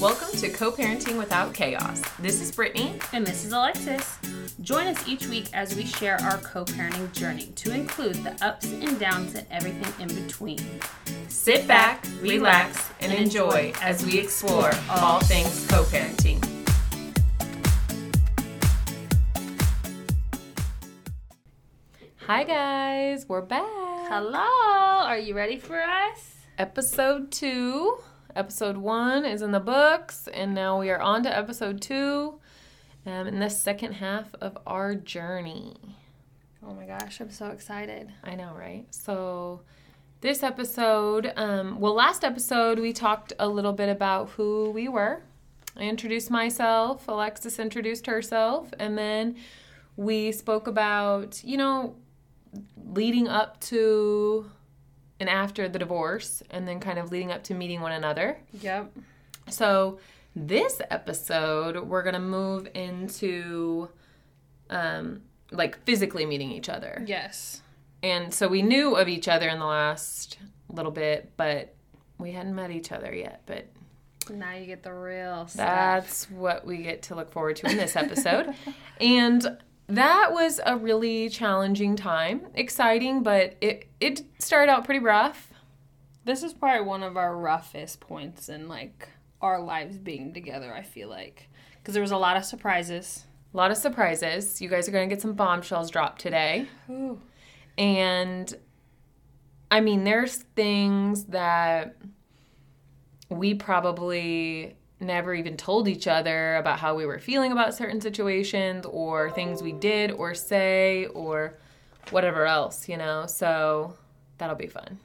Welcome to Co Parenting Without Chaos. This is Brittany. And this is Alexis. Join us each week as we share our co parenting journey to include the ups and downs and everything in between. Sit back, relax, and enjoy as we explore all things co parenting. Hi, guys, we're back. Hello, are you ready for us? Episode two. Episode one is in the books, and now we are on to episode two um, in the second half of our journey. Oh my gosh, I'm so excited. I know, right? So, this episode, um, well, last episode we talked a little bit about who we were. I introduced myself, Alexis introduced herself, and then we spoke about, you know, leading up to and after the divorce, and then kind of leading up to meeting one another. Yep. So, this episode, we're going to move into um, like physically meeting each other. Yes. And so we knew of each other in the last little bit, but we hadn't met each other yet. But Now you get the real stuff. that's what we get to look forward to in this episode. and that was a really challenging time, exciting, but it it started out pretty rough. This is probably one of our roughest points in like our lives being together, I feel like. Because there was a lot of surprises. A lot of surprises. You guys are going to get some bombshells dropped today. Ooh. And I mean, there's things that we probably never even told each other about how we were feeling about certain situations or things we did or say or whatever else, you know? So that'll be fun.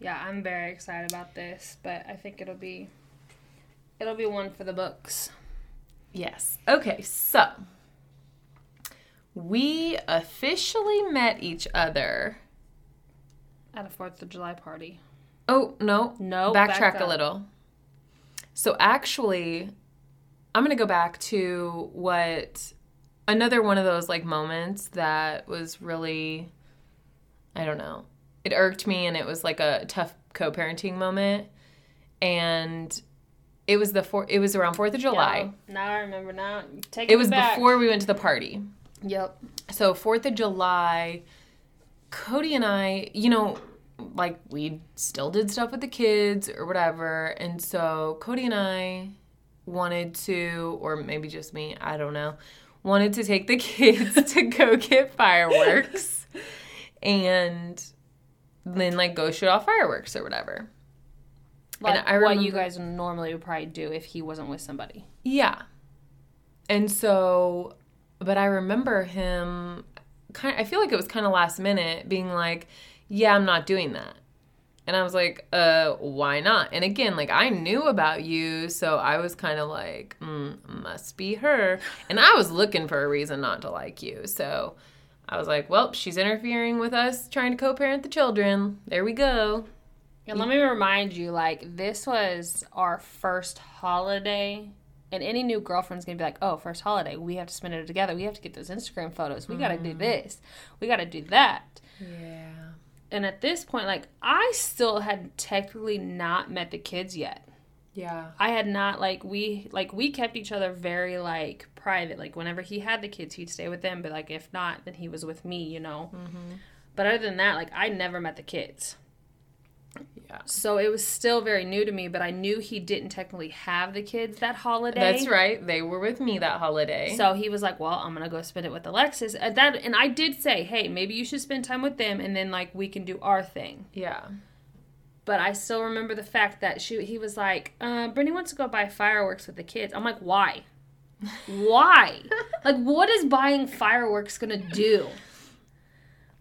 Yeah, I'm very excited about this, but I think it'll be it'll be one for the books. Yes. Okay, so we officially met each other. At a Fourth of July party. Oh, no. No, Backtrack back a little. So actually, I'm going to go back to what another one of those like moments that was really I don't know. It irked me and it was like a tough co-parenting moment and it was the four, it was around 4th of July. Yeah, now I remember. Now take It it was back. before we went to the party. Yep. So Fourth of July, Cody and I, you know, like we still did stuff with the kids or whatever, and so Cody and I wanted to, or maybe just me, I don't know, wanted to take the kids to go get fireworks, and then like go shoot off fireworks or whatever. Like I what you guys normally would probably do if he wasn't with somebody. Yeah. And so, but I remember him kind of, I feel like it was kind of last minute being like, "Yeah, I'm not doing that." And I was like, "Uh, why not?" And again, like I knew about you, so I was kind of like, mm, "Must be her." And I was looking for a reason not to like you. So, I was like, "Well, she's interfering with us trying to co-parent the children. There we go." And let me remind you, like this was our first holiday, and any new girlfriend's gonna be like, "Oh, first holiday, we have to spend it together. We have to get those Instagram photos. We got to do this. We got to do that." Yeah. And at this point, like I still had technically not met the kids yet. Yeah. I had not like we like we kept each other very like private. Like whenever he had the kids, he'd stay with them, but like if not, then he was with me, you know. Mm-hmm. But other than that, like I never met the kids. Yeah. So it was still very new to me, but I knew he didn't technically have the kids that holiday. That's right. They were with me that holiday. So he was like, "Well, I'm gonna go spend it with Alexis." And that, and I did say, "Hey, maybe you should spend time with them, and then like we can do our thing." yeah. But I still remember the fact that she, he was like, uh, "Brittany wants to go buy fireworks with the kids." I'm like, "Why? Why? like, what is buying fireworks gonna do?"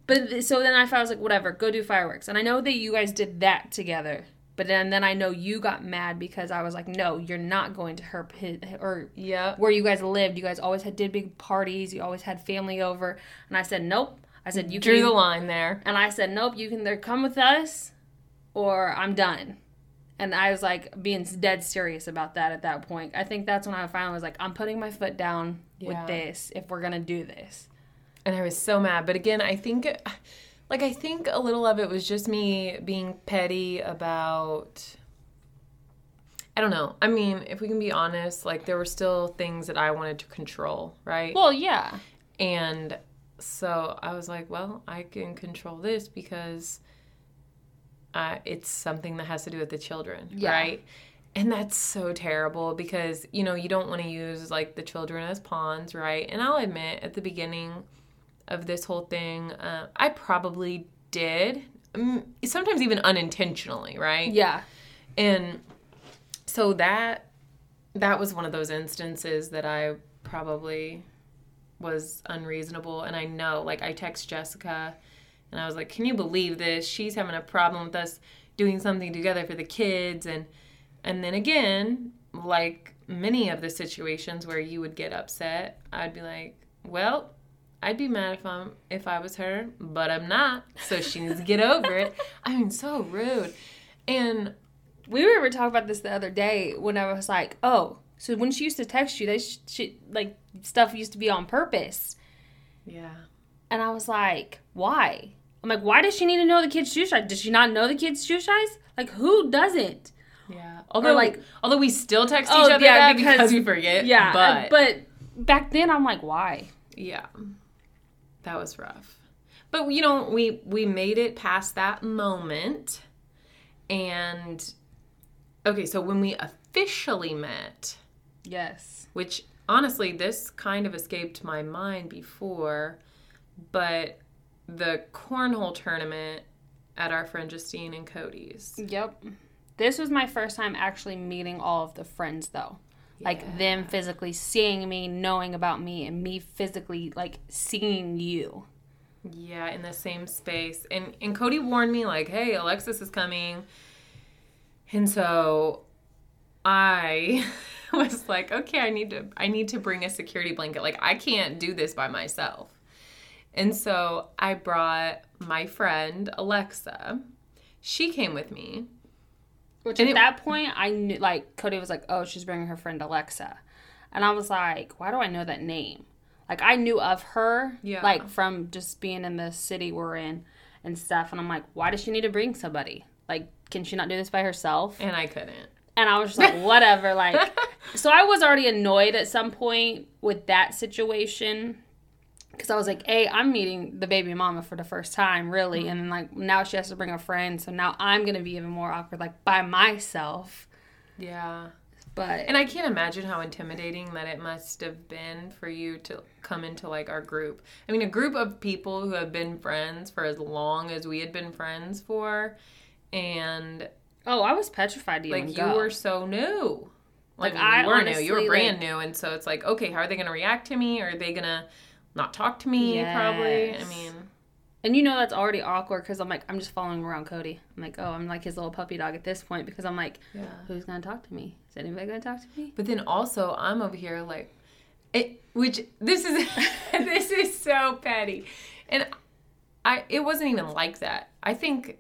But so then I was like, "Whatever, go do fireworks." And I know that you guys did that together. But then, then I know you got mad because I was like, "No, you're not going to her pit or Yep. where you guys lived. You guys always had did big parties. You always had family over." And I said, "Nope." I said, "You Drew can the line there. and I said, nope, you can either come with us or I'm done. And I was like being dead serious about that at that point. I think that's when I finally was like, I'm putting my foot down Yeah. with this if we're going to do this. And I was so mad. But again, I think, like, I think a little of it was just me being petty about I don't know. I mean, if we can be honest, like there were still things that I wanted to control, right? Well, yeah. And so I was like, well, I can control this because uh, it's something that has to do with the children, Yeah. right? And that's so terrible because, you know, you don't want to use like the children as pawns, right? And I'll admit at the beginning of this whole thing, uh, I probably did, mm, sometimes even unintentionally, right? Yeah. And so that that was one of those instances that I probably was unreasonable and I know like I text Jessica and I was like, "Can you believe this? She's having a problem with us doing something together for the kids." And and then again, like many of the situations where you would get upset, I'd be like, "Well, I'd be mad if I'm if I was her, but I'm not. So she needs to get over it." I mean, so rude. And We were talking about this the other day when I was like, oh, so when she used to text you, they sh- she, like stuff used to be on purpose. yeah. And I was like, why? I'm like, why does she need to know the kid's shoe size? Does she not know the kid's shoe size? Like, who doesn't? Yeah. Although like- like although we still text Oh, each other yeah, because- because, we forget. Yeah, But, but back then I'm like, why? yeah. That was rough. But you know, we we made it past that moment. And okay, so when we officially met, Yes. which honestly this kind of escaped my mind before, but the cornhole tournament at our friend Justine and Cody's. Yep. This was my first time actually meeting all of the friends though. Like them physically seeing me, knowing about me, and me physically like seeing you. Yeah, in the same space. And and Cody warned me like, "Hey, Alexis is coming." And so I was like, "Okay, I need to I need to bring a security blanket. Like I can't do this by myself." And so I brought my friend Alexa. She came with me. Which And at it- that point, I knew, like, Cody was like, oh, she's bringing her friend Alexa. And I was like, why do I know that name? Like, I knew of her, Yeah. like, from just being in the city we're in and stuff. And I'm like, why does she need to bring somebody? Like, can she not do this by herself? And I couldn't. And I was just like, whatever. Like, so I was already annoyed at some point with that situation. Because I was like, hey, I'm meeting the baby mama for the first time, really. Mm-hmm. And then, like, now she has to bring a friend. So now I'm going to be even more awkward, like, by myself. Yeah. But And I can't imagine how intimidating that it must have been for you to come into like our group. I mean, a group of people who have been friends for as long as we had been friends for, and oh, I was petrified to like you go. were so new. Like, Like, I you were new, you were brand like- new, and so it's like, okay, how are they going to react to me? Or Are they gonna not talk to me? Probably. I mean, and you know that's already awkward because I'm like, I'm just following around Cody. I'm like, oh, I'm like his little puppy dog at this point because I'm like, yeah. who's gonna talk to me? Is anybody gonna talk to me? But then also, I'm over here like, it, which this is this is so petty, and I it wasn't even like that. I think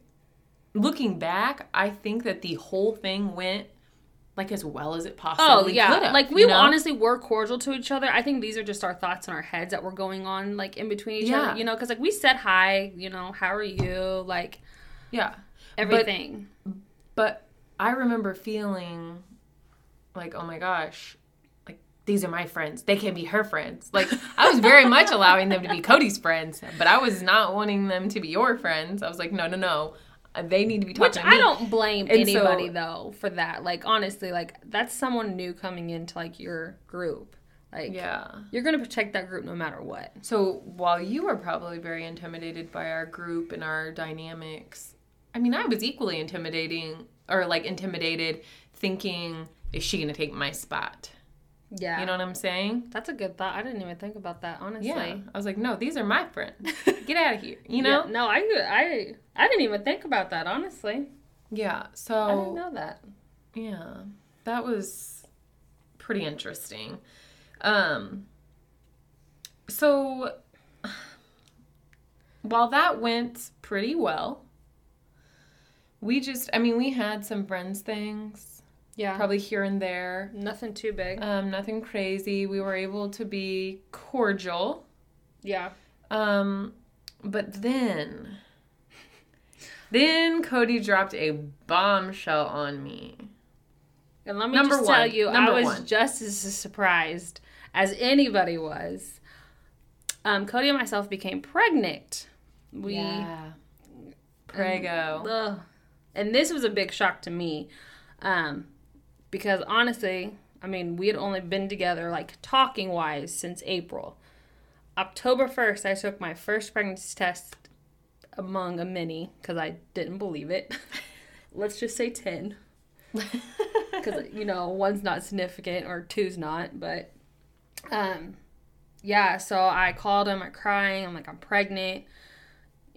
looking back, I think that the whole thing went like as well as it oh, possibly Oh yeah, could have. like we you know? honestly were cordial to each other. I think these are just our thoughts in our heads that were going on like in between each Yeah. other. You know, because like we said hi. You know, how are you? Like yeah. everything. But I remember feeling like, oh my gosh, like these are my friends. They can be her friends. Like I was very much allowing them to be Cody's friends, but I was not wanting them to be your friends. I was like, no, no, no. Uh, They need to be talking Which. I don't blame And so- anybody though for that. Like honestly, like that's someone new coming into like your group. Like Yeah. you're gonna protect that group no matter what. So while you were probably very intimidated by our group and our dynamics, I mean, I was equally intimidating or like intimidated thinking, is she going to take my spot? Yeah, You know what I'm saying? that's a good thought. I didn't even think about that honestly. Yeah. I was like, no, these are my friends. Get out of here. You know? Yeah, no, I I I didn't even think about that honestly. Yeah. So. I didn't know that. yeah, that was pretty interesting. Um, so, while that went pretty well, we just, I mean, we had some friends things, Yeah, probably here and there. nothing too big. Um, nothing crazy. We were able to be cordial. yeah. Um, but then, then Cody dropped a bombshell on me. And let me Number just tell one. you, Number I was one. just as surprised as anybody was. Um, Cody and myself became pregnant. We yeah. Prego. Ugh. And this was a big shock to me. Um, because honestly, I mean, we had only been together, like talking wise, since April. October 1st, I took my first pregnancy test among a many because I didn't believe it. Let's just say 10. Because, you know, one's not significant or two's not. But, um, yeah, so I called him, I'm crying. I'm like, I'm pregnant.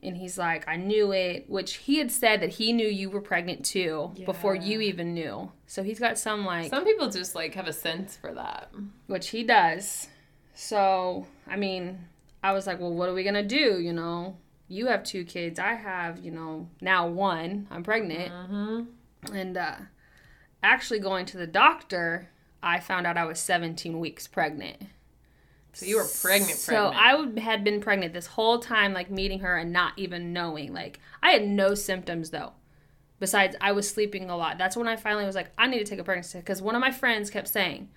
And he's like, I knew it, which he had said that he knew you were pregnant too before you even knew. So he's got some like, Some people just like have a sense for that. which he does. So, I mean, I was like, well, what are we going to do? You know, you have two kids. I have, you know, now one. I'm pregnant. Mm-hmm. And uh, actually going to the doctor, I found out I was 17 weeks pregnant. So you were pregnant, So pregnant. I would- had been pregnant this whole time, like meeting her and not even knowing. Like I had no symptoms though. Besides, I was sleeping a lot. That's when I finally was like, I need to take a pregnancy test because one of my friends kept saying,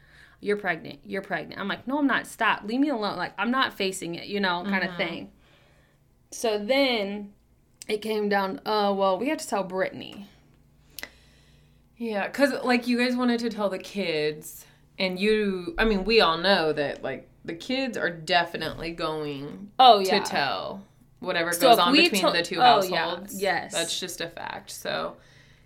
"You're pregnant. You're pregnant." I'm like, "No, I'm not. Stop. Leave me alone. Like I'm not facing it. You know, kind of thing." So then it came down. Uh, well, we have to tell Brittany. Yeah, because like you guys wanted to tell the kids, and you, I mean, we all know that like the kids are definitely going Oh yeah. to tell whatever So goes on between to- the two oh, yeah. households. Yes. that's just a fact. So,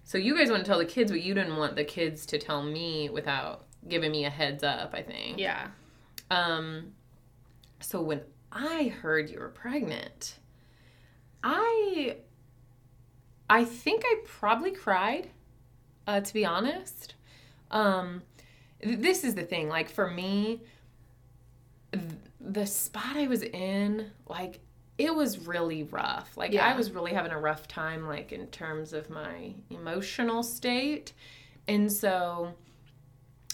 so you guys want to tell the kids, but you didn't want the kids to tell me without giving me a heads up. I think. Yeah. Um, so when I heard you were pregnant, I I think I probably cried, uh, to be honest. Um, th- this is the thing. Like for me, the spot I was in, like it was really rough. Like Yeah. I was really having a rough time, like in terms of my emotional state, and so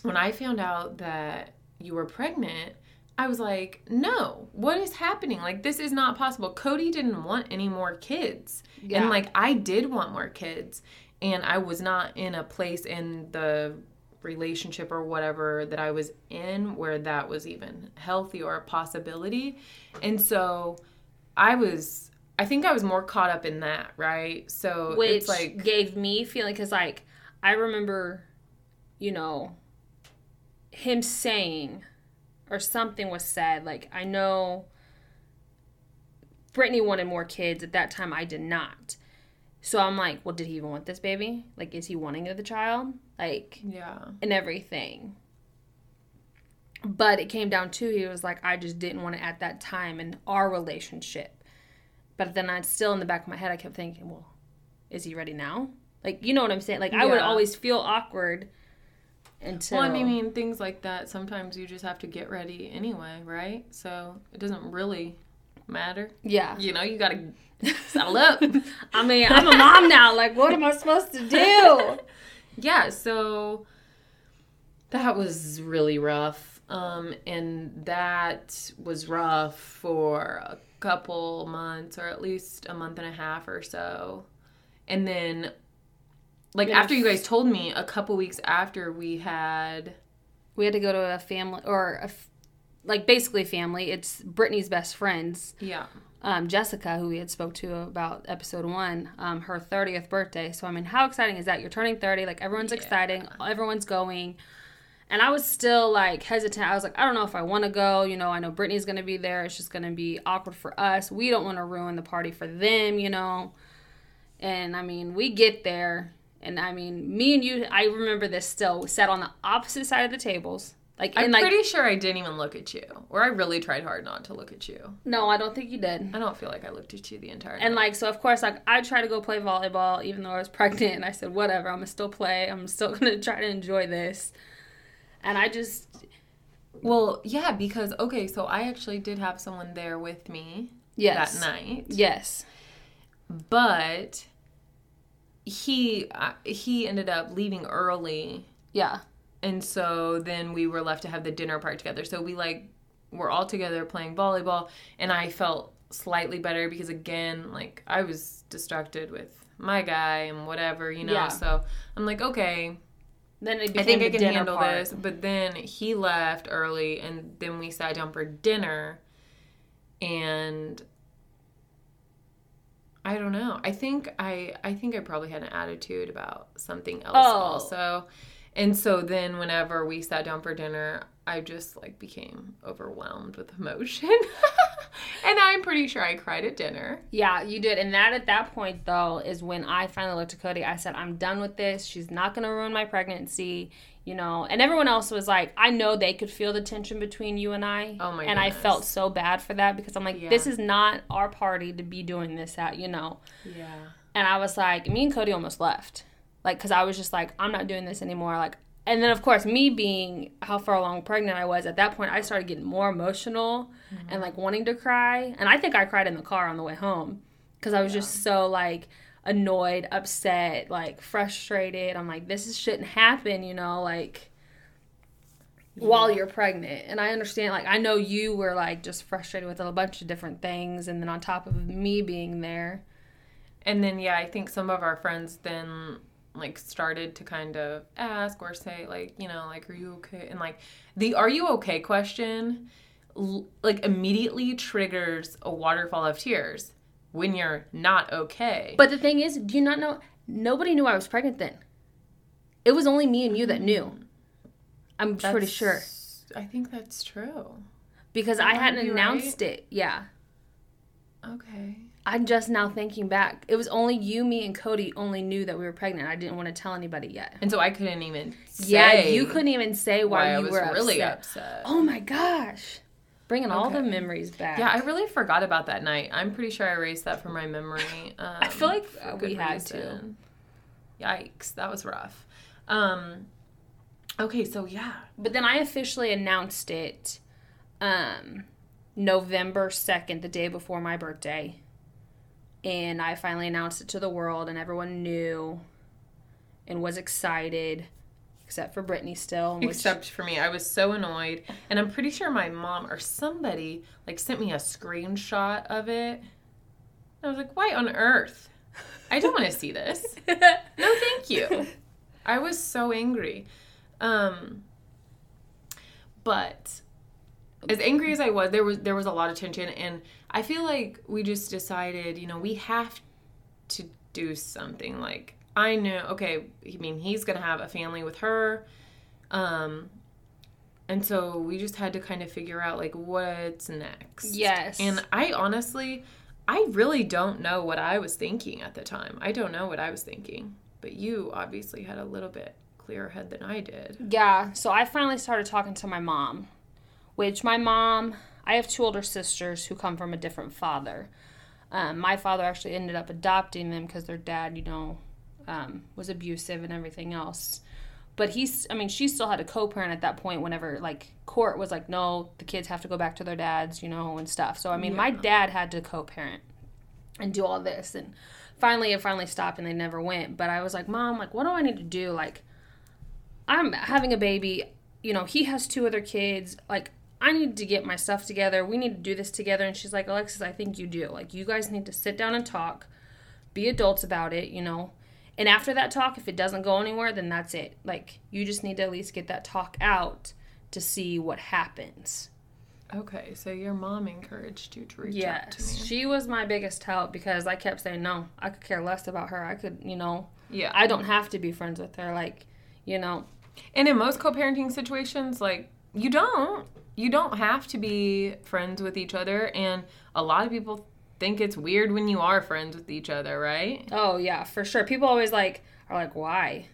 when I found out that you were pregnant, I was like, no, what is happening? Like, this is not possible. Cody didn't want any more kids. Yeah. And, like, I did want more kids. And I was not in a place in the relationship or whatever that I was in where that was even healthy or a possibility. And so I was, I think I was more caught up in that, right? So which it's like, gave me feeling because like i remember you know him saying or something was said like i know brittany wanted more kids at that time i did not so i'm like well did he even want this baby? Like is he wanting the child? Like yeah. and everything. But it came down to he was like i just didn't want it at that time in our relationship. But then i still in the back of my head i kept thinking well is he ready now? Like you know what i'm saying? Like i would always feel awkward until Well, I mean, things like that, sometimes you just have to get ready anyway, right? So it doesn't really matter. yeah You know, you gotta settle up. i mean i'm a mom now like what am i supposed to do yeah, so that was really rough. Um, and that was rough for a couple months or at least a month and a half or so. And then like Yeah. after you guys told me a couple weeks after we had we had to go to a family or a f- like basically family it's brittany's best friends yeah. um, Jessica, who we had spoke to about episode one, um, her 30th birthday. So I mean, how exciting is that? You're turning 30, like everyone's Yeah. exciting, everyone's going. And I was still like hesitant. I was like, I don't know if I want to go. You know, I know Brittany's gonna be there. It's just gonna be awkward for us. We don't want to ruin the party for them. You know. And I mean, we get there, and I mean, me and you. I remember this still. Sat on the opposite side of the tables. Like, I'm like, pretty sure I didn't even look at you, or I really tried hard not to look at you. no, I don't think you did. I don't feel like I looked at you the entire And night. like so, of course, like I tried to go play volleyball, even though I was pregnant. And I said, whatever, I'm gonna still play. I'm still gonna try to enjoy this. And I just, well, yeah, because okay, so I actually did have someone there with me yes, that night, yes, but he uh, he ended up leaving early, yeah, and so then we were left to have the dinner part together. So we like were all together playing volleyball, and I felt slightly better because again, like I was distracted with my guy and whatever, you know. Yeah. So I'm like, okay, Then it I think I can handle part. this. But then he left early, and then we sat down for dinner. And I don't know. I think I I think I probably had an attitude about something else Oh. also. And so then whenever we sat down for dinner, I just like became overwhelmed with emotion. and I'm pretty sure I cried at dinner. Yeah, you did. And that at that point though is when I finally looked at Cody. I said, I'm done with this. She's not gonna ruin my pregnancy. You know, and everyone else was like, I know they could feel the tension between you and I. Oh my And I felt so bad for that because I'm like, Yeah. this is not our party to be doing this at, you know. Yeah. And I was like, me and Cody almost left. Like, because I was just like, I'm not doing this anymore. Like, and then of course, me being how far along pregnant I was at that point, I started getting more emotional and like wanting to cry. And I think I cried in the car on the way home because I was just so like annoyed, upset, like frustrated. I'm like, this is, shouldn't happen, you know, like while you're pregnant. And I understand, like, I know you were like just frustrated with a bunch of different things. And then on top of me being there, And then yeah, I think some of our friends then like started to kind of ask or say like, you know, like are you okay? And like the are you okay question like immediately triggers a waterfall of tears when you're not okay. But the thing is, do you not know? Nobody knew I was pregnant then. It was only me and you that mm-hmm. knew. I'm pretty sure I think that's true. because I hadn't announced it. Yeah, Okay. I'm just now thinking back. It was only you, me, and Cody only knew that we were pregnant. I didn't want to tell anybody yet. And so I couldn't even say yeah, you couldn't even say why, why I you was were really upset. upset. Oh my gosh, bringing all the memories back. Yeah, I really forgot about that night. I'm pretty sure I erased that from my memory. Um, I feel like, uh, we had to. Yikes, that was rough. Um, okay, so yeah, But then I officially announced it um, November 2nd, the day before my birthday. And I finally announced it to the world, and everyone knew and was excited, except for Brittany still. which- except for me, I was so annoyed, and I'm pretty sure my mom or somebody like sent me a screenshot of it. I was like, why on earth? I don't want to see this. No, thank you. I was so angry. Um, but as angry as I was, there was there was a lot of tension, and I feel like we just decided, you know, we have to do something. Like I know, okay, I mean, he's gonna have a family with her, um, and so we just had to kind of figure out like what's next. Yes. and I honestly, I really don't know what I was thinking at the time. I don't know what I was thinking, but you obviously had a little bit clearer head than I did. Yeah, so I finally started talking to my mom, which my mom, I have two older sisters who come from a different father. Um, my father actually ended up adopting them because their dad, you know, um, was abusive and everything else. But he's, I mean, she still had a co parent at that point whenever, like, court was like, no, the kids have to go back to their dads, you know, and stuff. So, I mean, my dad had to co parent and do all this. And finally, it finally stopped and they never went. But I was like, Mom, like, what do I need to do? Like, I'm having a baby. You know, he has two other kids. Like, I need to get my stuff together. We need to do this together. And she's like, Alexis, I think you do. Like, you guys need to sit down and talk, be adults about it, you know. And after that talk, if it doesn't go anywhere, then that's it. Like, you just need to at least get that talk out to see what happens. Okay, so your mom encouraged you to reach out to Yes. me. She was my biggest help because I kept saying, no, I could care less about her. I could, you know, Yeah. I don't have to be friends with her. Like, you know, And in most co-parenting situations, like you don't, you don't have to be friends with each other. And a lot of people think it's weird when you are friends with each other, right? Oh yeah, for sure. People always like are like, why?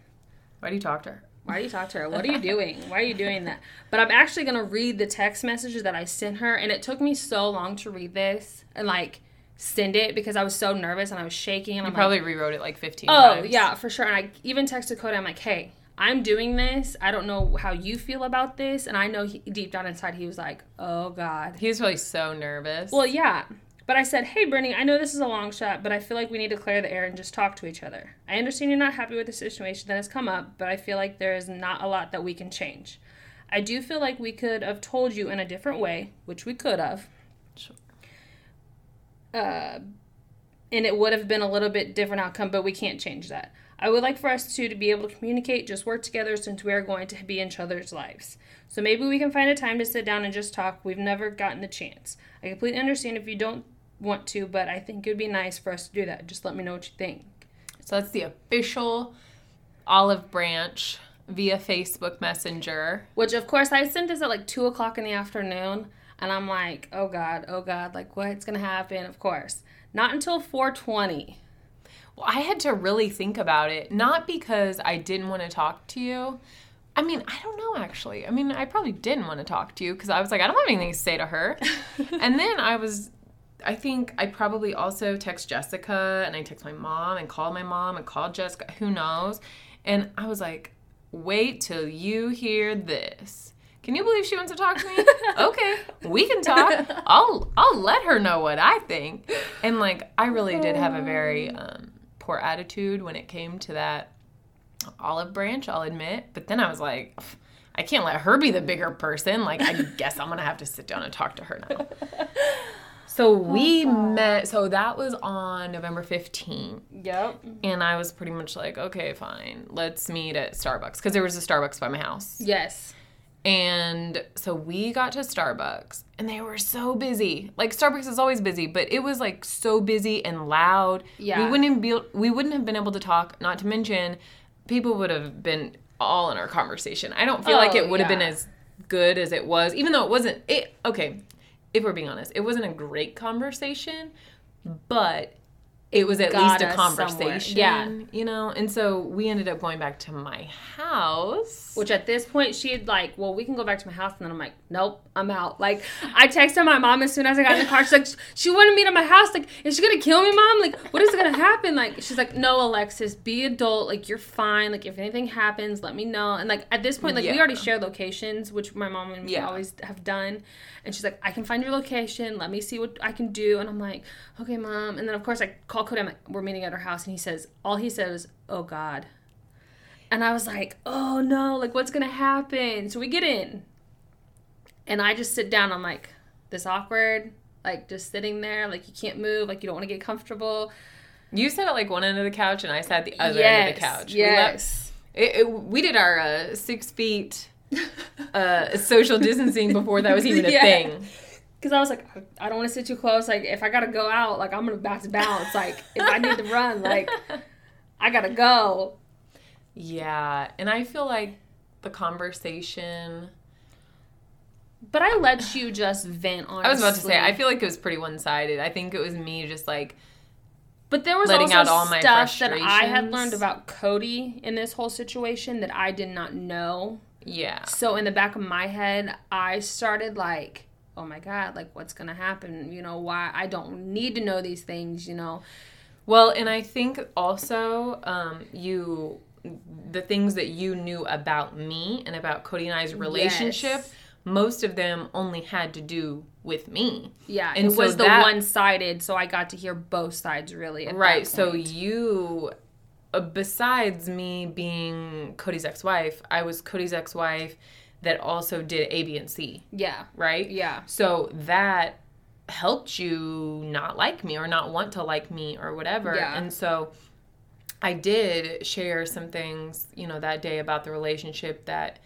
Why do you talk to her? Why do you talk to her? What are you doing? Why are you doing that? But I'm actually gonna read the text messages that I sent her, and it took me so long to read this and like send it because I was so nervous and I was shaking and You I'm like, probably rewrote it like 15 oh times. yeah, for sure. And I even texted Cody. I'm like, hey, I'm doing this. I don't know how you feel about this, and I know he, deep down inside he was like, oh god. He was probably so nervous. Well, yeah. But I said, hey, Brittany, I know this is a long shot, but I feel like we need to clear the air and just talk to each other. I understand you're not happy with the situation that has come up, but I feel like there is not a lot that we can change. I do feel like we could have told you in a different way, which we could have. Sure. Uh, and it would have been a little bit different outcome, but we can't change that. I would like for us two to be able to communicate, just work together since we are going to be in each other's lives. So maybe we can find a time to sit down and just talk. We've never gotten the chance. I completely understand if you don't want to, but I think it would be nice for us to do that. Just let me know what you think. So that's the official olive branch via Facebook Messenger. Which, of course, I sent this at like 2 o'clock in the afternoon. And I'm like, oh God, oh God, like what's going to happen? Of course. Not until 420. I had to really think about it, not because I didn't want to talk to you. I mean, I don't know actually. I mean, I probably didn't want to talk to you because I was like, I don't have anything to say to her. and then I was, I think I probably also text Jessica and I text my mom and called my mom and called Jessica, who knows. And I was like, wait till you hear this. Can you believe she wants to talk to me? okay, we can talk. I'll I'll let her know what I think. And like I really did have a very um, poor attitude when it came to that olive branch, I'll admit. But then I was like, I can't let her be the bigger person. Like I guess I'm gonna have to sit down and talk to her now. So oh we met. So that was on November 15th. Yep. And I was pretty much like, okay, fine. Let's meet at Starbucks. Because there was a Starbucks by my house. Yes. And so we got to Starbucks and they were so busy. Like Starbucks is always busy, but it was like so busy and loud. Yeah. We wouldn't be we wouldn't have been able to talk, not to mention people would have been all in our conversation. I don't feel like Oh, it would have been as good as it was, even though it wasn't it okay, if we're being honest, it wasn't a great conversation, but it was at least a somewhere. conversation. Yeah. You know? And so we ended up going back to my house. Which at this point she had like, well, we can go back to my house, and then I'm like, nope, I'm out. Like I texted my mom as soon as I got in the car. She's like, she wanted me at my house. Like, is she gonna kill me, mom? Like, what is gonna happen? Like, she's like, no, Alexis, be adult. Like, you're fine. Like, if anything happens, let me know. And like at this point, like we already share locations, which my mom and me Yeah. always have done. And she's like, I can find your location. Let me see what I can do. And I'm like, okay, mom. And then of course I call Cody. I'm we're meeting at her house, and he says, all he says, oh God. And I was like, oh no, like what's gonna happen? So we get in. And I just sit down. I'm like, this awkward, like just sitting there, like you can't move, like you don't want to get comfortable. You sat at like one end of the couch, and I sat at the other end of the couch. We left- Yes. it, it- we did our uh, six feet uh, social distancing before that was even a Yeah. thing. Because I was like, I don't want to sit too close. Like, if I gotta go out, like I'm gonna to bounce. Like, if I need to run, like I gotta go. Yeah, and I feel like the conversation. But I let you just vent. Honestly, I was about to say, I feel like it was pretty one sided. I think it was me just like, But there was letting also out all my stuff that I had learned about Cody in this whole situation that I did not know. yeah, So in the back of my head, I started like, oh my god, like what's gonna happen? You know, why I don't need to know these things. You know, Well, and I think also um, you, the things that you knew about me and about Cody and I's relationship, Yes. most of them only had to do with me. yeah, And it so was the that- one sided. So I got to hear both sides really. at Right. So you, uh, besides me being Cody's ex wife, I was Cody's ex wife that also did A, B, and C, yeah, right? yeah, So that helped you not like me or not want to like me or whatever. Yeah. And so I did share some things, you know, that day about the relationship that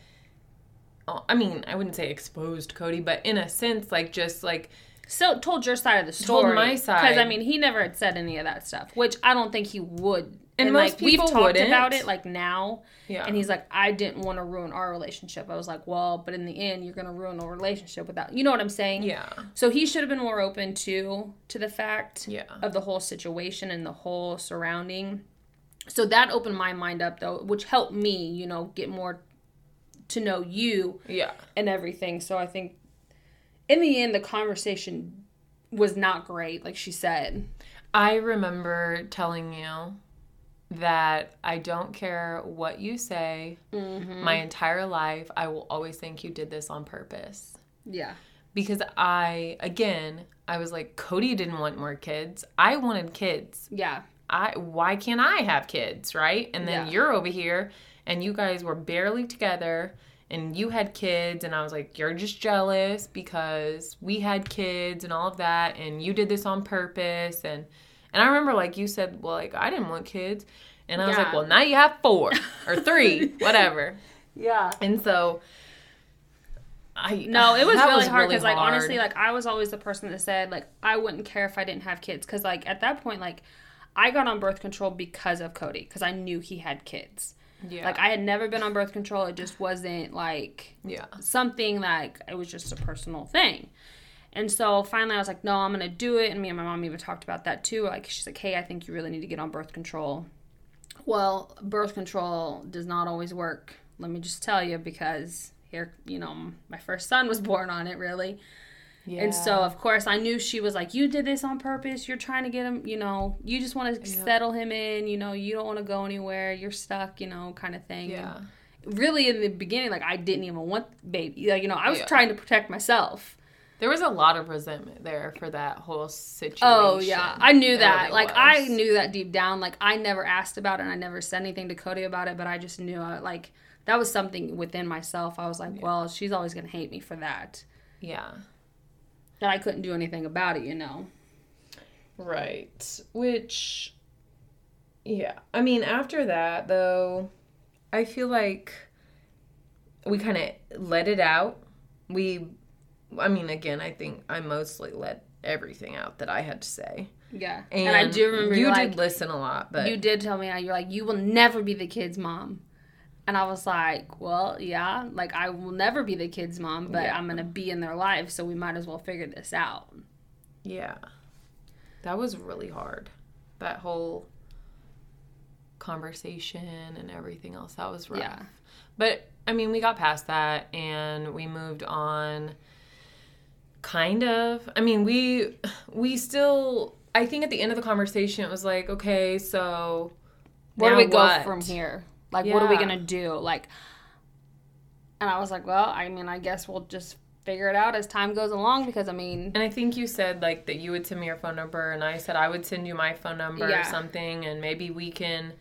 oh, I mean, I wouldn't say exposed Cody, but in a sense, like just like So told your side of the Told story. my side. because. I mean he never had said any of that stuff, which I don't think he would. And like most people we've talked wouldn't. about it like now, yeah. and he's like, I didn't want to ruin our relationship. I was like, well, but in the end, you're gonna ruin a relationship without. You know what I'm saying? yeah. So he should have been more open to to the fact Yeah. of the whole situation and the whole surrounding. So that opened my mind up though, which helped me, you know, get more to know you Yeah. and everything. So I think in the end the conversation was not great, like she said. I remember telling you that I don't care what you say Mm-hmm. my entire life, I will always think you did this on purpose. Yeah. Because I, again, I was like, Cody didn't want more kids. I wanted kids. Yeah. I why can't I have kids, right? And then Yeah. you're over here and you guys were barely together and you had kids and I was like, you're just jealous because we had kids and all of that and you did this on purpose and and I remember like you said, well, like I didn't want kids. And I was Yeah. like, well, now you have four or three, whatever. Yeah. And so I No, it was really hard because, like, hard. honestly, like, I was always the person that said, like, I wouldn't care if I didn't have kids. Because, like, at that point, like, I got on birth control because of Cody, because I knew he had kids. yeah, Like, I had never been on birth control. It just wasn't, like, yeah, something like, it was just a personal thing. And so finally, I was like, no, I'm going to do it. And me and my mom even talked about that too. Like, she's like, hey, I think you really need to get on birth control. Well, birth control does not always work. Let me just tell you, because here, you know, my first son was born on it, really. yeah. And so, of course, I knew she was like, You did this on purpose. You're trying to get him, you know, you just want to Yeah. settle him in, you know, you don't want to go anywhere. You're stuck, you know, kind of thing. yeah, And really, in the beginning, like, I didn't even want baby. Like, you know, I was Yeah. trying to protect myself. There was a lot of resentment there for that whole situation. Oh, yeah. I knew There that. really Like, I knew that deep down. Like, I never asked about it and I never said anything to Cody about it, but I just knew, I, like, that was something within myself. I was like, Well, she's always going to hate me for that. Yeah. And I couldn't do anything about it, you know. Right. Which, yeah. I mean, after that, though, I feel like we kind of let it out. We, I mean, again, I think I mostly let everything out that I had to say. Yeah. And, And, I do remember you you did listen a lot, but you did tell me you're like you will never be the kid's mom and i was like well yeah like i will never be the kid's mom but Yeah. i'm gonna be in their life so we might as well figure this out yeah, that was really hard. That whole conversation and everything else that was rough. Yeah. But I mean, we got past that and we moved on. Kind of. I mean, we we still. I think at the end of the conversation, it was like, okay, so where do we go what? from here like what are we gonna do like and i was like well i mean i guess we'll just figure it out as time goes along because i mean And I think you said like that you would send me your phone number, and I said I would send you my phone number Yeah. or something, and maybe we can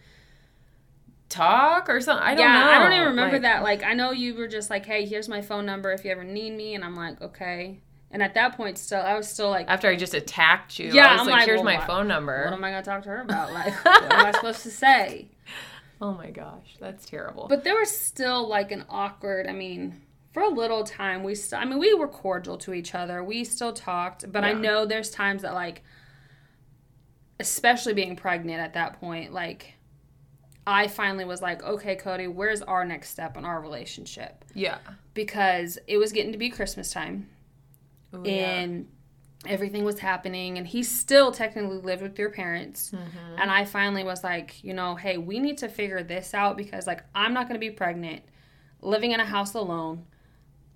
talk or something. I don't yeah know. i don't even remember Like, that like i know you were just like hey here's my phone number if you ever need me and i'm like okay and at that point still i was still like After I just attacked you, Yeah, I was I'm like, like, "Here's well, my what- phone number." what am i gonna talk to her about like what am i supposed to say oh my gosh, that's terrible. But there was still like an awkward. I mean, for a little time, we. St- I mean, we were cordial to each other. We still talked, but I know there's times that like, especially being pregnant at that point, like, I finally was like, okay, Cody, where's our next step in our relationship? yeah. Because it was getting to be Christmas time, Ooh, yeah. and everything was happening and he still technically lived with your parents Mm-hmm. and i finally was like you know hey we need to figure this out because like i'm not going to be pregnant living in a house alone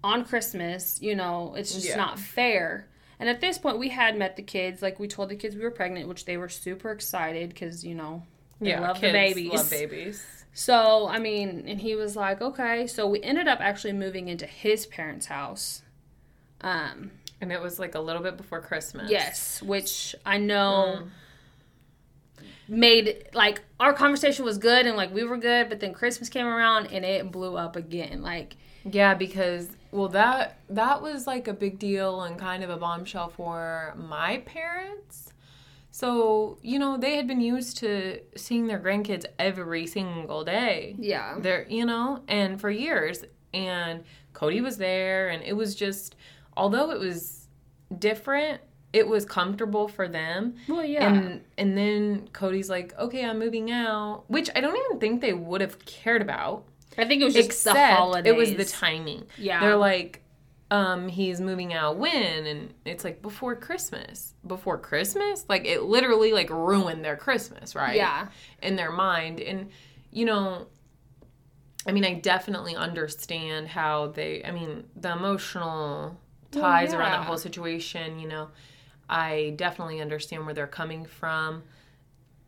on christmas you know it's just Yeah. not fair and at this point we had met the kids like we told the kids we were pregnant which they were super excited because you know they yeah, love babies Love babies. so i mean and he was like okay so we ended up actually moving into his parents house um And it was like a little bit before Christmas. Yes, which I know Mm. made like our conversation was good and like we were good, but then Christmas came around and it blew up again. Like Yeah, because well that that was like a big deal and kind of a bombshell for my parents. So, you know, they had been used to seeing their grandkids every single day. yeah, There, you know, and for years and Cody was there and it was just although it was different, it was comfortable for them. well, yeah, And and then Cody's like, "Okay, I'm moving out," which I don't even think they would have cared about I think it was just except the holidays. it was the timing. Yeah, They're like, um, he's moving out when? And it's like before Christmas. Before Christmas? Like it literally like ruined their Christmas, right? yeah, In their mind. And you know, I mean, I definitely understand how they I mean, the emotional Well, ties around that whole situation, you know. I definitely understand where they're coming from.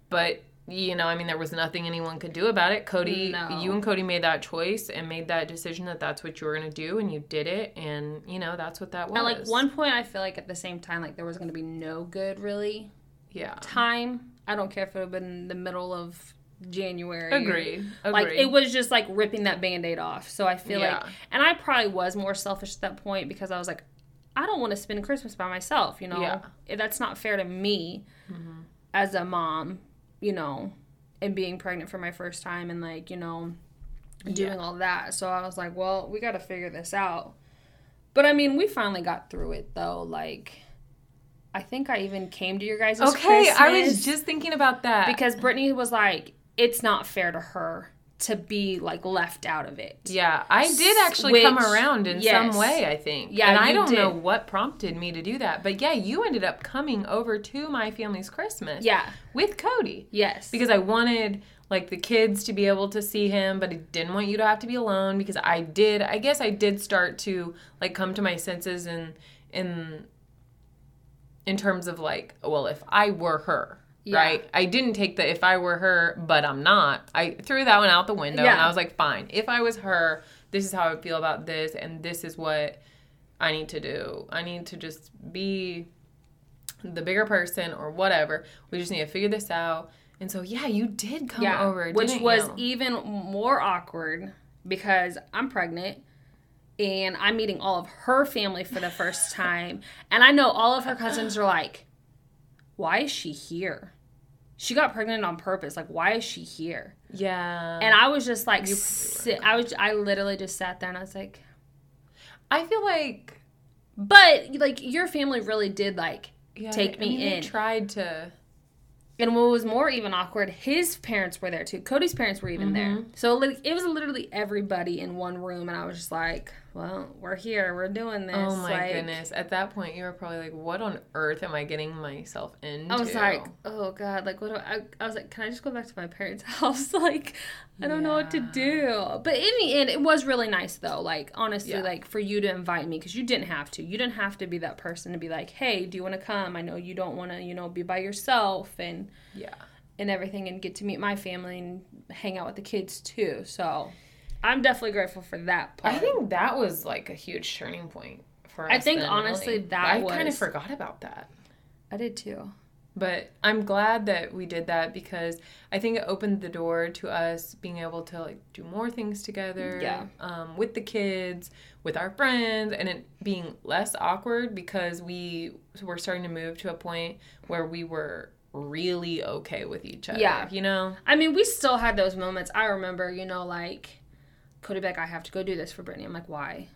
But you know, I mean, there was nothing anyone could do about it. Cody, No. you and Cody made that choice and made that decision that that's what you were going to do, and you did it, and you know, that's what that was. At like one point, I feel like at the same time, like there was going to be no good really yeah, time. I don't care if it had been the middle of January. agreed, agreed. Like it was just like ripping that band-aid off. So I feel Yeah. like and I probably was more selfish at that point because I was like, I don't want to spend Christmas by myself, you know. Yeah. That's not fair to me Mm-hmm. as a mom, you know. and being pregnant for my first time and like, you know, doing Yeah. all that. So I was like, well, we got to figure this out. But I mean, we finally got through it though. Like, I think I even came to your guys' Okay, I was just thinking about that. because Brittany was like, it's not fair to her to be like left out of it. yeah, I did actually come around in yes. some way, I think. Yeah, and I don't know what prompted me to do that. But yeah, you ended up coming over to my family's Christmas Yeah. with Cody. Yes. because I wanted like the kids to be able to see him, but I didn't want you to have to be alone because I did. I guess I did start to like come to my senses in in in terms of like, well, if I were her. Yeah. Right, I didn't take the if I were her, but I'm not. I threw that one out the window, and I was like, fine. If I was her, this is how I would feel about this, and this is what I need to do. I need to just be the bigger person or whatever. We just need to figure this out. And so, yeah, you did come yeah, over, which was you? even more awkward because I'm pregnant and I'm meeting all of her family for the first time, and I know all of her cousins are like, "Why is she here? She got pregnant on purpose. Like, why is she here?" yeah. And I was just like, sit, I was, I literally just sat there and I was like, I feel like but like your family really did like yeah, take I me mean, they in. tried to. And what was more even awkward, his parents were there too. Cody's parents were even there. Mm-hmm. So like, it was literally everybody in one room, and I was just like, "Well, we're here. We're doing oh this." Oh my like, goodness! At that point, you were probably like, "What on earth am I getting myself into?" I was like, "Oh God!" Like, what? Do I, I was like, "Can I just go back to my parents' house?" Like, I don't know what to do. But in the end, it was really nice though. Like, honestly, Yeah. like for you to invite me because you didn't have to. You didn't have to be that person to be like, "Hey, do you want to come?" I know you don't want to, you know, be by yourself and yeah. and everything and get to meet my family and hang out with the kids too. So I'm definitely grateful for that part. I think that was like a huge turning point for us. I think, then, honestly, really. that I kind of forgot about that. I did too. But I'm glad that we did that because I think it opened the door to us being able to like do more things together. Yeah. Um, with the kids, with our friends, and it being less awkward because we were starting to move to a point where we were really okay with each other. Yeah. You know? I mean, we still had those moments. I remember, you know, like Cody Beck, I have to go do this for Brittany. I'm like, why?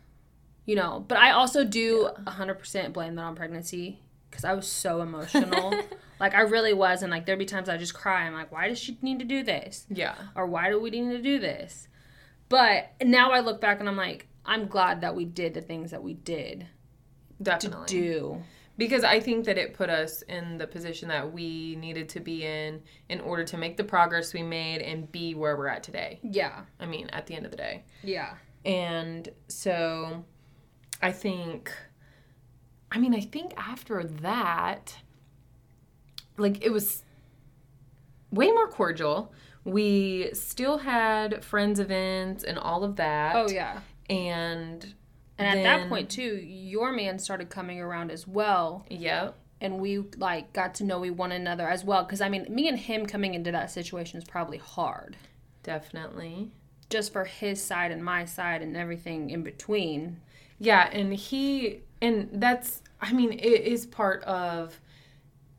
You know, but I also do 100% blame that on pregnancy because I was so emotional. like, I really was. And like, there'd be times I just cry. I'm like, why does she need to do this? Yeah. Or why do we need to do this? But now I look back and I'm like, I'm glad that we did the things that we did to Definitely. do. Because I think that it put us in the position that we needed to be in in order to make the progress we made and be where we're at today. Yeah. I mean, at the end of the day. Yeah. And so I think, I mean, I think after that, like it was way more cordial. We still had friends events and all of that. Oh, yeah. And And at that point, too, your man started coming around as well. Yep. and we like got to know we one another as well because i mean me and him coming into that situation is probably hard Definitely. just for his side and my side and everything in between Yeah, and he and that's I mean it is part of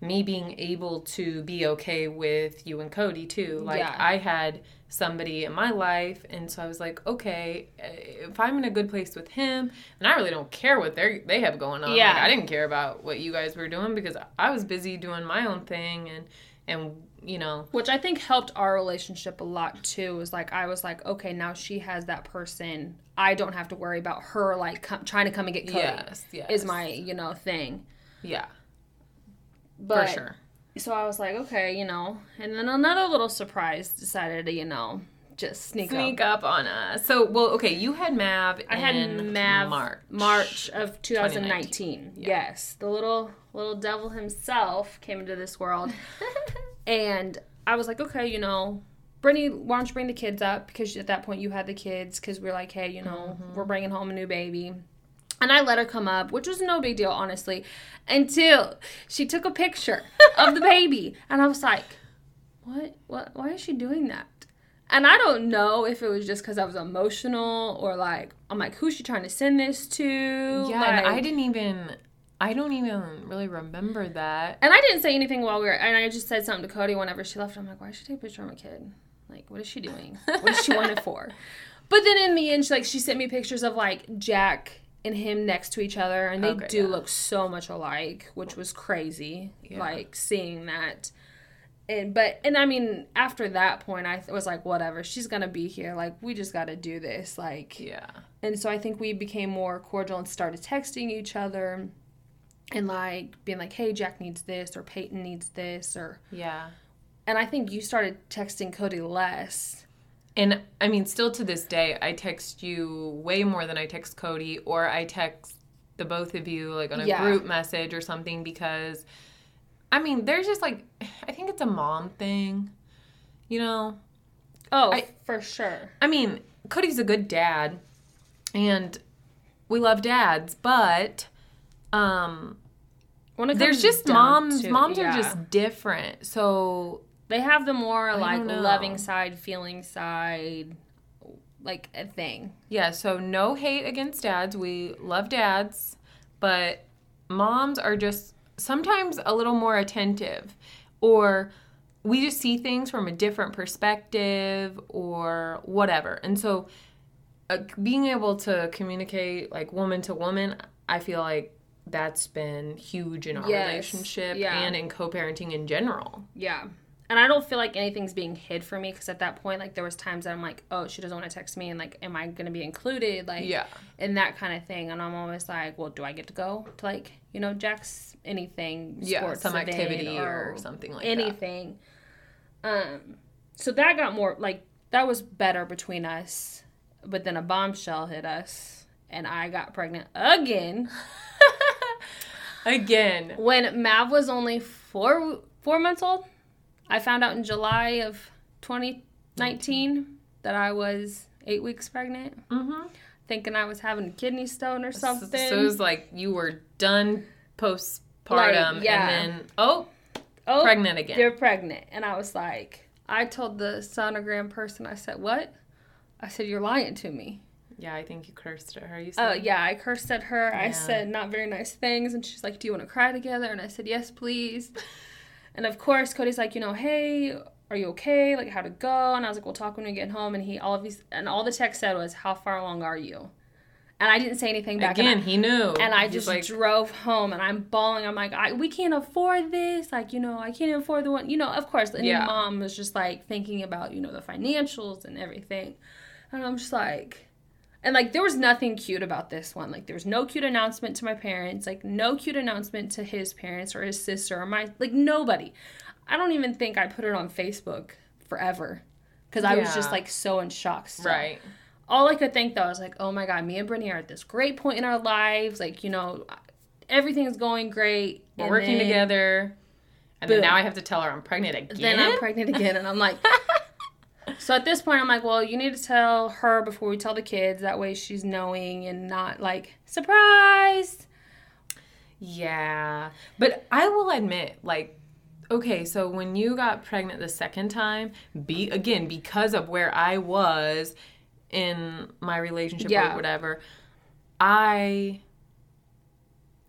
me being able to be okay with you and Cody too. Like Yeah. I had somebody in my life and so I was like, okay, uh, if I'm in a good place with him, and I really don't care what they they have going on. Yeah. Like, I didn't care about what you guys were doing because I was busy doing my own thing and and you know, which i think helped our relationship a lot too was like i was like okay now she has that person i don't have to worry about her like com- trying to come and get cody yes, yes. is my you know thing Yeah, but for sure. So i was like okay you know and then another little surprise decided to you know just sneak, up. Sneak up on us. So, well, okay, you had Mav I had Mav March. March of 2019. 2019. Yeah. Yes, the little little devil himself came into this world, and I was like, okay, you know, Brittany, why don't you bring the kids up? Because at that point you had the kids. Because we are like, hey, you know, Mm-hmm. we're bringing home a new baby. And I let her come up, which was no big deal, honestly, until she took a picture of the baby, and I was like, "What? What? Why is she doing that?" And I don't know if it was just because I was emotional or like I'm like, who's she trying to send this to? Yeah, like, I didn't even I don't even really remember that. And I didn't say anything while we were, and I just said something to Cody whenever she left. I'm like, why did she take a picture of my kid? Like, what is she doing? What does she want it for? But then in the end, she, like, she sent me pictures of like Jack and him next to each other, and they Okay, do yeah. look so much alike, which was crazy. Yeah. Like seeing that. And but and I mean after that point I was like whatever she's gonna be here like we just got to do this like Yeah. and so I think we became more cordial and started texting each other and like being like, hey, Jack needs this or Peyton needs this or. Yeah. And I think you started texting Cody less. And I mean, still to this day, I text you way more than I text Cody, or I text the both of you like on a Yeah. group message or something because, I mean, there's just like, I think it's a mom thing, you know? Oh, I- for sure. I mean, Cody's a good dad, and we love dads, but um, there's just moms. to- moms yeah. are just different. So They have the more like loving side, feeling side, like a thing. Yeah, so no hate against dads. We love dads, but moms are just sometimes a little more attentive or we just see things from a different perspective or whatever. And so uh, being able to communicate like woman to woman, I feel like that's been huge in our Yes, relationship yeah. and in co-parenting in general. Yeah. And I don't feel like anything's being hid from me because at that point, like there was times that I'm like, oh, she doesn't want to text me, and like, am I gonna be included? Like, Yeah. and that kind of thing. And I'm always like, well, do I get to go to like, you know, Jack's anything, Yeah, sports some activity or something like that. anything. Um, so that got more like that was better between us, but then a bombshell hit us, and I got pregnant again Again. when Mav was only four four months old. I found out in July of 2019 that I was eight weeks pregnant, Mhm. thinking I was having a kidney stone or something. So it was like you were done postpartum, Like, yeah. and then oh, oh, pregnant again. They're pregnant. And I was like, I told the sonogram person, I said, What? I said, You're lying to me. Yeah, I think you cursed at her. You Oh, said, yeah, I cursed at her. I said not very nice things. And she's like, Do you want to cry together? And I said, Yes, please. and of course, Cody's like, You know, hey, are you okay? Like, how'd it go? And I was like, We'll talk when we get home. And he, all of these, and all the text said was, How far along are you? And I didn't say anything back. and I- again, he knew. and I He's just like, drove home and I'm bawling. I'm like, I, we can't afford this. Like, you know, I can't afford the one. You know, of course, any Yeah. mom was just like thinking about, you know, the financials and everything. And I'm just like, and like, there was nothing cute about this one. Like, there was no cute announcement to my parents, like, no cute announcement to his parents or his sister or my, like, nobody. I don't even think I put it on Facebook forever because I was just like so in shock. Still right. all I could think though was like, oh my god, me and Brittany are at this great point in our lives. Like, you know, everything's going great. We're And working then- together. And then now I have to tell her I'm pregnant again. Then I'm pregnant again, and I'm like, so at this point, I'm like, well, you need to tell her before we tell the kids. That way, she's knowing and not like surprised. Yeah. But I will admit, like, okay, so when you got pregnant the second time, be again, because of where I was in my relationship Yeah. or whatever, I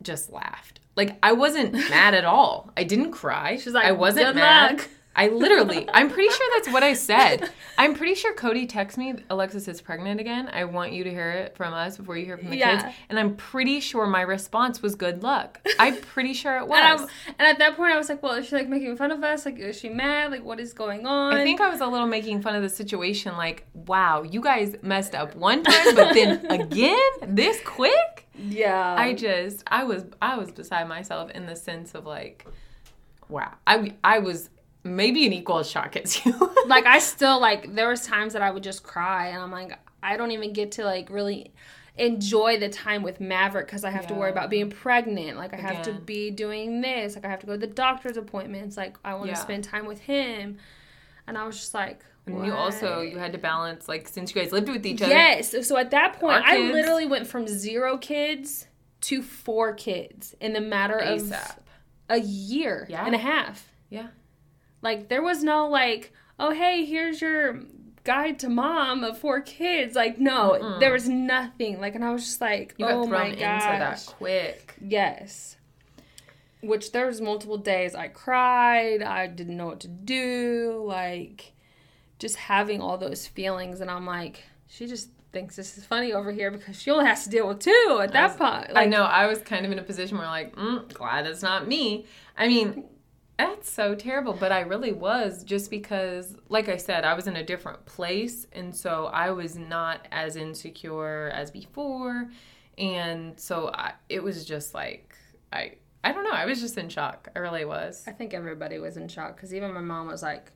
just laughed. Like I wasn't mad at all. I didn't cry. She's like, I wasn't "Good mad. luck." I literally, I'm pretty sure that's what I said. I'm pretty sure Cody texted me, Alexis is pregnant again. I want you to hear it from us before you hear from the Yeah. kids. And I'm pretty sure my response was good luck. I'm pretty sure it was. And, and at that point, I was like, well, is she like making fun of us? Like, is she mad? Like, what is going on? I think I was a little making fun of the situation, like, wow, you guys messed up one time, but then again, this quick? yeah. I just, I was, I was beside myself in the sense of like, wow, I, I was maybe an equal shock as you. like I still like there was times that I would just cry and I'm like I don't even get to like really enjoy the time with Maverick because I have to worry about being pregnant. Like I have to be doing this. Like I have to go to the doctor's appointments. Like I want to Yeah. spend time with him. And I was just like, and you also, you had to balance, like, since you guys lived with each other. Yes. So at that point, I literally went from zero kids to four kids in the matter of ASAP. a year Yeah. and a half. Yeah. Like there was no like, oh hey, here's your guide to mom of four kids. Like, no, Mm-mm. there was nothing. Like, and I was just like, You got oh thrown my into gosh. that quick. Yes. Which there was multiple days I cried. I didn't know what to do. Like, just having all those feelings, and I'm like, she just thinks this is funny over here because she only has to deal with two at that point. I know. I was kind of in a position where, like, mm, glad it's not me. I mean, that's so terrible, but I really was just because, like I said, I was in a different place. And so I was not as insecure as before. And so I, it was just like, I. I don't know. I was just in shock. I really was. I think everybody was in shock because even my mom was like,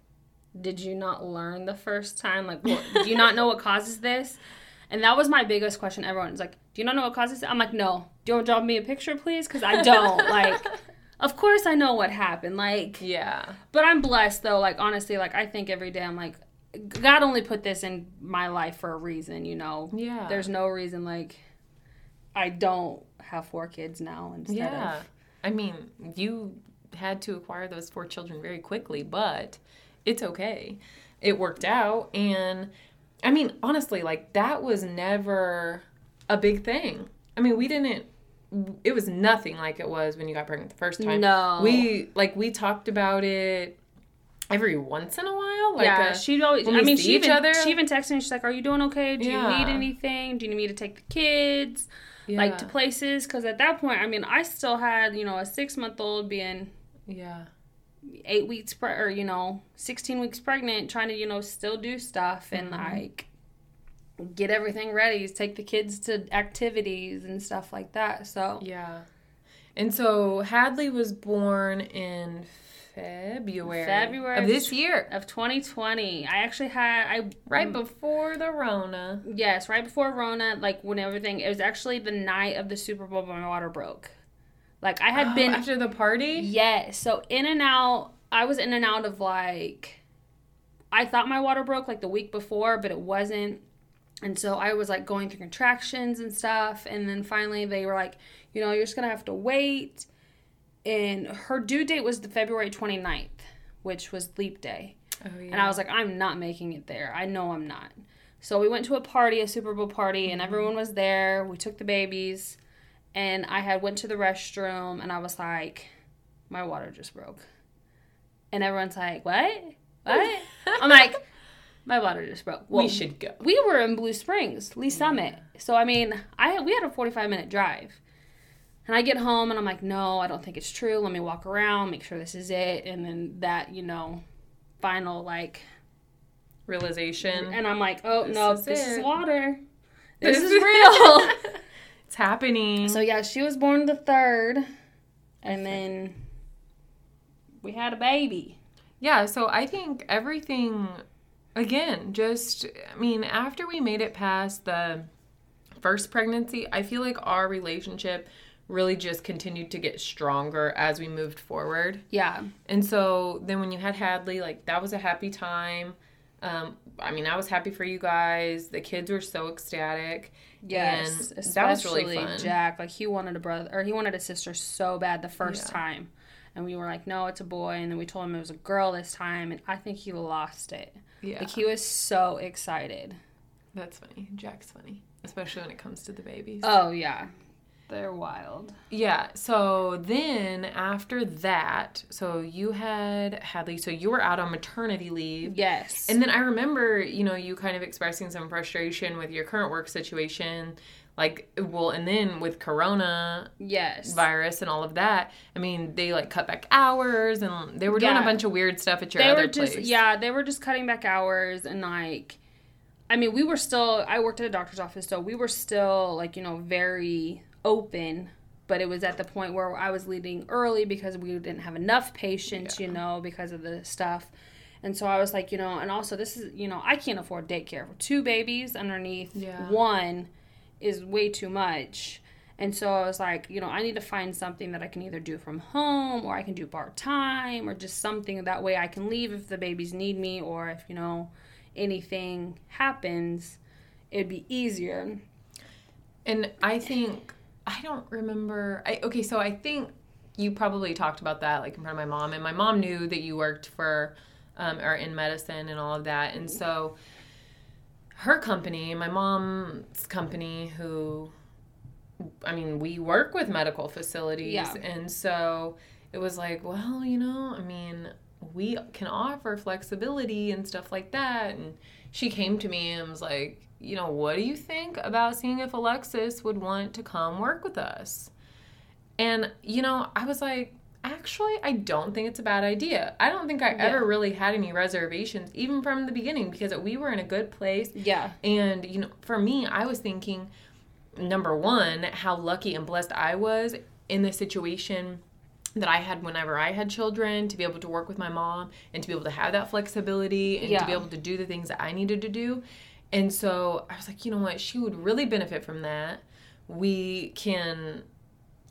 "Did you not learn the first time? Like, what, do you not know what causes this?" And that was my biggest question. Everyone's like, "Do you not know what causes it?" I'm like, "No. Do you want to draw me a picture, please? Because I don't. like, of course I know what happened. Like, Yeah. but I'm blessed though. Like, honestly, like I think every day I'm like, God only put this in my life for a reason. You know, Yeah. there's no reason like I don't have four kids now instead Yeah. of I mean, you had to acquire those four children very quickly, but it's okay. It worked out. And I mean, honestly, like that was never a big thing. I mean, we didn't, it was nothing like it was when you got pregnant the first time. No. We, like, we talked about it every once in a while. Like, yeah, uh, she'd always. I mean, she each even other- she even texted me. She's like, "Are you doing okay? Do you need anything? Do you need me to take the kids like to places?" Because at that point, I mean, I still had you know a six month old being Yeah. eight weeks pre- or you know sixteen weeks pregnant, trying to you know still do stuff and Mm-hmm. like get everything ready, take the kids to activities and stuff like that. So Yeah. And so Hadley was born in February, February of this year, of 2020, I actually had I right before the Rona. Yes, right before Rona, like when everything, it was actually the night of the Super Bowl, my water broke. Like I had Oh, been, after the party. yes, so in and out, I was in and out of like, I thought my water broke like the week before, but it wasn't. And so I was like going through contractions and stuff. And then finally they were like, you know, you're just going to have to wait. And her due date was the February 29th, which was leap day. Oh yeah. And I was like, I'm not making it there. I know I'm not. So we went to a party, a Super Bowl party, and mm-hmm. everyone was there. We took the babies, and I had went to the restroom, and I was like, my water just broke. And everyone's like, what? What? I'm like, my water just broke. Well, we should go. we were in Blue Springs, Lee Summit. So I mean, I we had a 45 minute drive. And I get home and I'm like, "No, I don't think it's true. Let me walk around, make sure this is it." And then that, you know, final like Realization. and I'm like, "Oh, This no, is this is it. water. This is real." it's happening. so yeah, she was born the 3rd and then we had a baby. Yeah, so I think everything, again, just, I mean, after we made it past the first pregnancy, I feel like our relationship really just continued to get stronger as we moved forward. Yeah. And so then when you had Hadley, like, that was a happy time. Um, I mean, I was happy for you guys. The kids were so ecstatic. Yes, And that was really fun. Jack. Like he wanted a brother, or he wanted a sister so bad the first Yeah. time, and we were like, "No, it's a boy." And then we told him it was a girl this time, and I think he lost it. Yeah. Like he was so excited. That's funny. Jack's funny, especially when it comes to the babies. Oh yeah, they're wild. Yeah. So then after that, so you had Hadley, so you were out on maternity leave. Yes. And then I remember, you know, you kind of expressing some frustration with your current work situation. Like, well, and then with Corona yes. virus and all of that, I mean, they like cut back hours and they were doing Yeah. a bunch of weird stuff at your they other were just place. yeah, they were just cutting back hours and like. I mean, we were still. I worked at a doctor's office, so we were still like you know very open. But it was at the point where I was leaving early because we didn't have enough patients, you know, because of the stuff. And so I was like, you know, and also this is, you know, I can't afford daycare for two babies underneath Yeah. one is way too much. And so I was like, you know, I need to find something that I can either do from home or I can do part time or just something that way I can leave if the babies need me or if, you know, anything happens, it'd be easier. And I think I don't remember. I okay, so I think you probably talked about that like in front of my mom, and my mom knew that you worked for um, or in medicine and all of that, and so her company, my mom's company, who, I mean, we work with medical facilities. Yeah. And so it was like, well, you know, I mean, we can offer flexibility and stuff like that. And she came to me and was like, you know, what do you think about seeing if Alexis would want to come work with us? And, you know, I was like, actually, I don't think it's a bad idea. I don't think I Yeah. ever really had any reservations, even from the beginning, because we were in a good place. Yeah. And, you know, for me, I was thinking, number one, how lucky and blessed I was in the situation that I had whenever I had children to be able to work with my mom and to be able to have that flexibility and Yeah. to be able to do the things that I needed to do. And so I was like, you know what? She would really benefit from that. We can,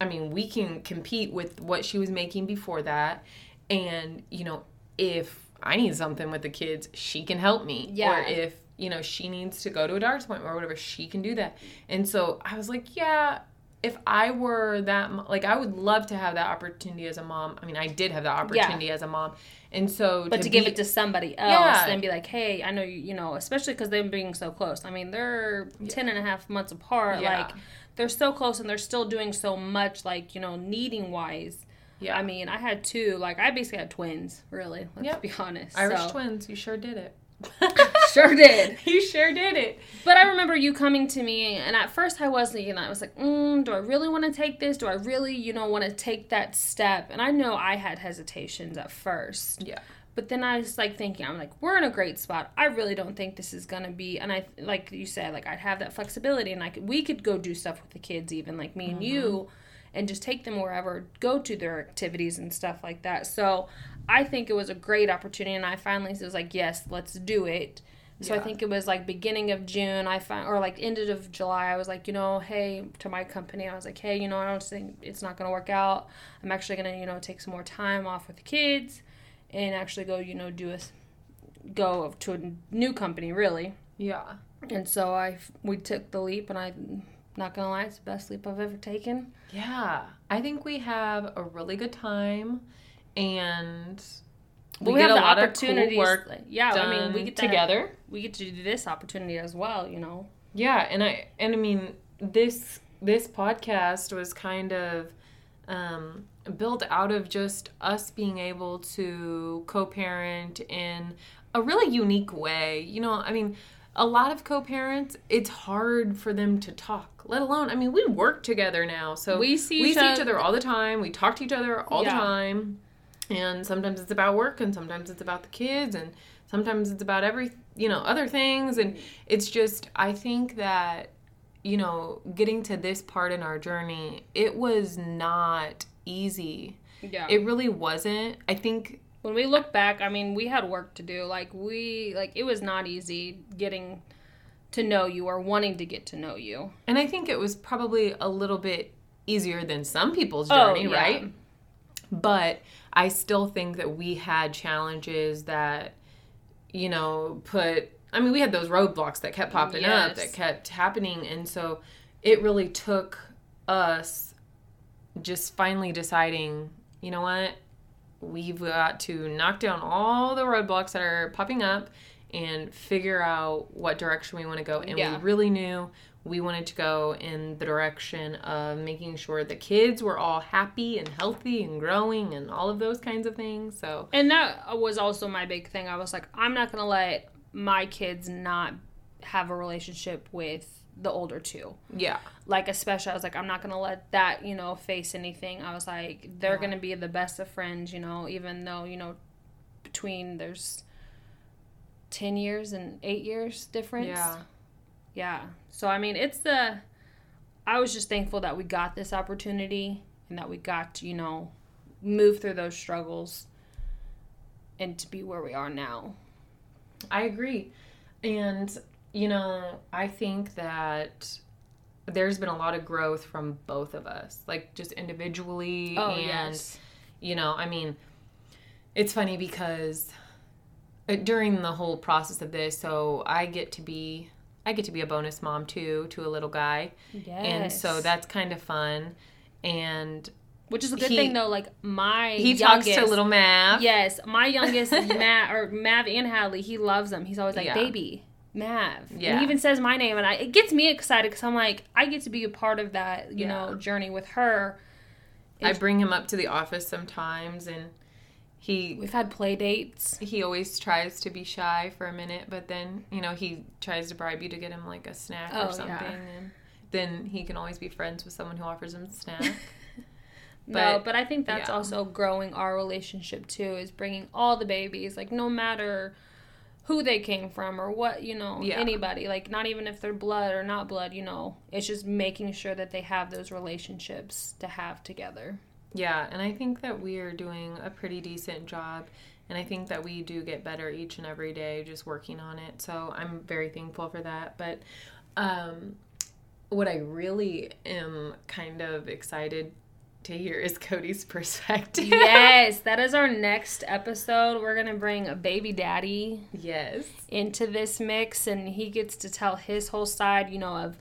I mean, we can compete with what she was making before that. And, you know, if I need something with the kids, she can help me. Yeah. Or if, you know, she needs to go to a doctor's appointment or whatever, she can do that. And so I was like, yeah, if I were that, like, I would love to have that opportunity as a mom. I mean, I did have that opportunity as a mom. And so, But to, give be- it to somebody else Yeah. and be like, hey, I know you, you know, especially because them being so close. I mean, they're ten and a half months apart. Yeah. Like, they're so close and they're still doing so much, like, you know, needing wise. yeah, I mean, I had two. Like, I basically had twins, really. Let's Yep. be honest. Irish so. twins, you sure did it. Sure did. you sure did it. But I remember you coming to me, and at first I wasn't, you I was like, mm, do I really want to take this? Do I really, you know, want to take that step? And I know I had hesitations at first. Yeah. But then I was like thinking, I'm like, we're in a great spot. I really don't think this is gonna be. And I, like you said, like I'd have that flexibility, and I could, we could go do stuff with the kids, even like me and you, mm-hmm. and just take them wherever, go to their activities and stuff like that. So I think it was a great opportunity, and I finally was like, yes, let's do it. So I think it was like beginning of June, I found, or like ended of July, I was like, you know, hey, to my company, I was like, hey, you know, I don't think it's not gonna work out. I'm actually gonna, you know, take some more time off with the kids and actually go, you know, do a go to a new company really. Yeah. And so I we took the leap, and I'm not gonna lie, it's the best leap I've ever taken. Yeah. I think we have a really good time and we, get a lot of cool opportunities. work yeah, I mean, we get to together. we get to do this opportunity as well. You know. Yeah, and I and I mean this this podcast was kind of um, built out of just us being able to co-parent in a really unique way. You know, I mean, a lot of co-parents, it's hard for them to talk. Let alone, I mean, we work together now, so We see we each see each other all the time. We talk to each other all Yeah. the time, and sometimes it's about work, and sometimes it's about the kids, and sometimes it's about every you know other things, and it's just I think that you know getting to this part in our journey, it was not easy. Yeah. It really wasn't. I think when we look back, I mean, we had work to do. Like we like it was not easy getting to know you or wanting to get to know you. And I think it was probably a little bit easier than some people's Oh, journey, yeah. right? But I still think that we had challenges that, you know, put, I mean, we had those roadblocks that kept popping up, that kept happening. And so it really took us just finally deciding, you know what? We've got to knock down all the roadblocks that are popping up and figure out what direction we want to go. And Yeah. we really knew we wanted to go in the direction of making sure the kids were all happy and healthy and growing and all of those kinds of things. So, And that was also my big thing. I was like, I'm not gonna let my kids not have a relationship with the older two. yeah. Like especially I was like, I'm not gonna let that, you know, face anything. I was like, they're Yeah. gonna be the best of friends, you know, even though, you know, between there's ten years and eight years difference. Yeah. Yeah. So I mean, it's the I was just thankful that we got this opportunity and that we got to, you know, move through those struggles and to be where we are now. I agree. And, you know, I think that there's been a lot of growth from both of us, like just individually Oh, and you know, I mean, it's funny because uh, during the whole process of this, so I get to be I get to be a bonus mom too to a little guy. Yes. And so that's kind of fun. And which is a good he- thing though. Like my he youngest, talks to little Mav. Yes, my youngest Matt or Mav and Hadley, he loves them. He's always like, Yeah. "Baby, Mav. Yeah. And he even says my name, and I it gets me excited because I'm like, I get to be a part of that, you Yeah. know, journey with her. I bring him up to the office sometimes, and he We've had play dates. he always tries to be shy for a minute, but then you know he tries to bribe you to get him like a snack Oh, or something, yeah. and then he can always be friends with someone who offers him a snack. no, But, but I think that's yeah. also growing our relationship too, is bringing all the babies, like no matter who they came from or what, you know, Yeah. anybody, like not even if they're blood or not blood, you know, it's just making sure that they have those relationships to have together. Yeah, and I think that we are doing a pretty decent job. And I think that we do get better each and every day just working on it. So I'm very thankful for that. But um, what I really am kind of excited to hear is Cody's perspective. yes, that is our next episode. We're going to bring a baby daddy yes. into this mix and he gets to tell his whole side, you know, of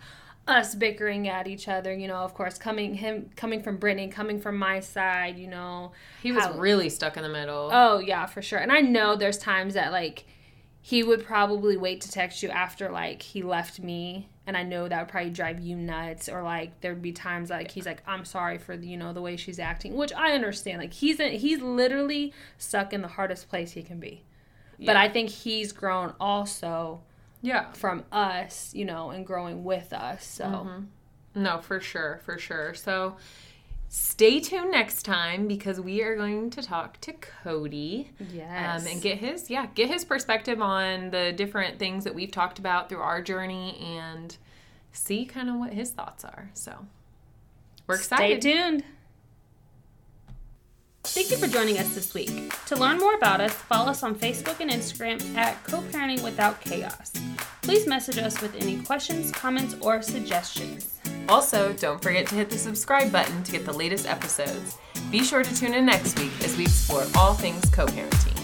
us bickering at each other, you know, of course, coming him coming from Brittany, coming from my side, you know. He was How- really stuck in the middle. Oh yeah, for sure. And I know there's times that like he would probably wait to text you after like he left me and I know that would probably drive you nuts or like there'd be times like he's like I'm sorry for you know the way she's acting, which I understand. Like he's in, he's literally stuck in the hardest place he can be. But I think he's grown also yeah. from us, you know, and growing with us. So Mm-hmm. No, for sure, for sure. So stay tuned next time because we are going to talk to Cody. yes, Um, and get his yeah get his perspective on the different things that we've talked about through our journey and see kind of what his thoughts are so we're excited. Stay tuned. Thank you for joining us this week. To learn more about us, follow us on Facebook and Instagram at Co-Parenting Without Chaos. Please message us with any questions, comments, or suggestions. Also don't forget to hit the subscribe button to get the latest episodes. Be sure to tune in next week as we explore all things co-parenting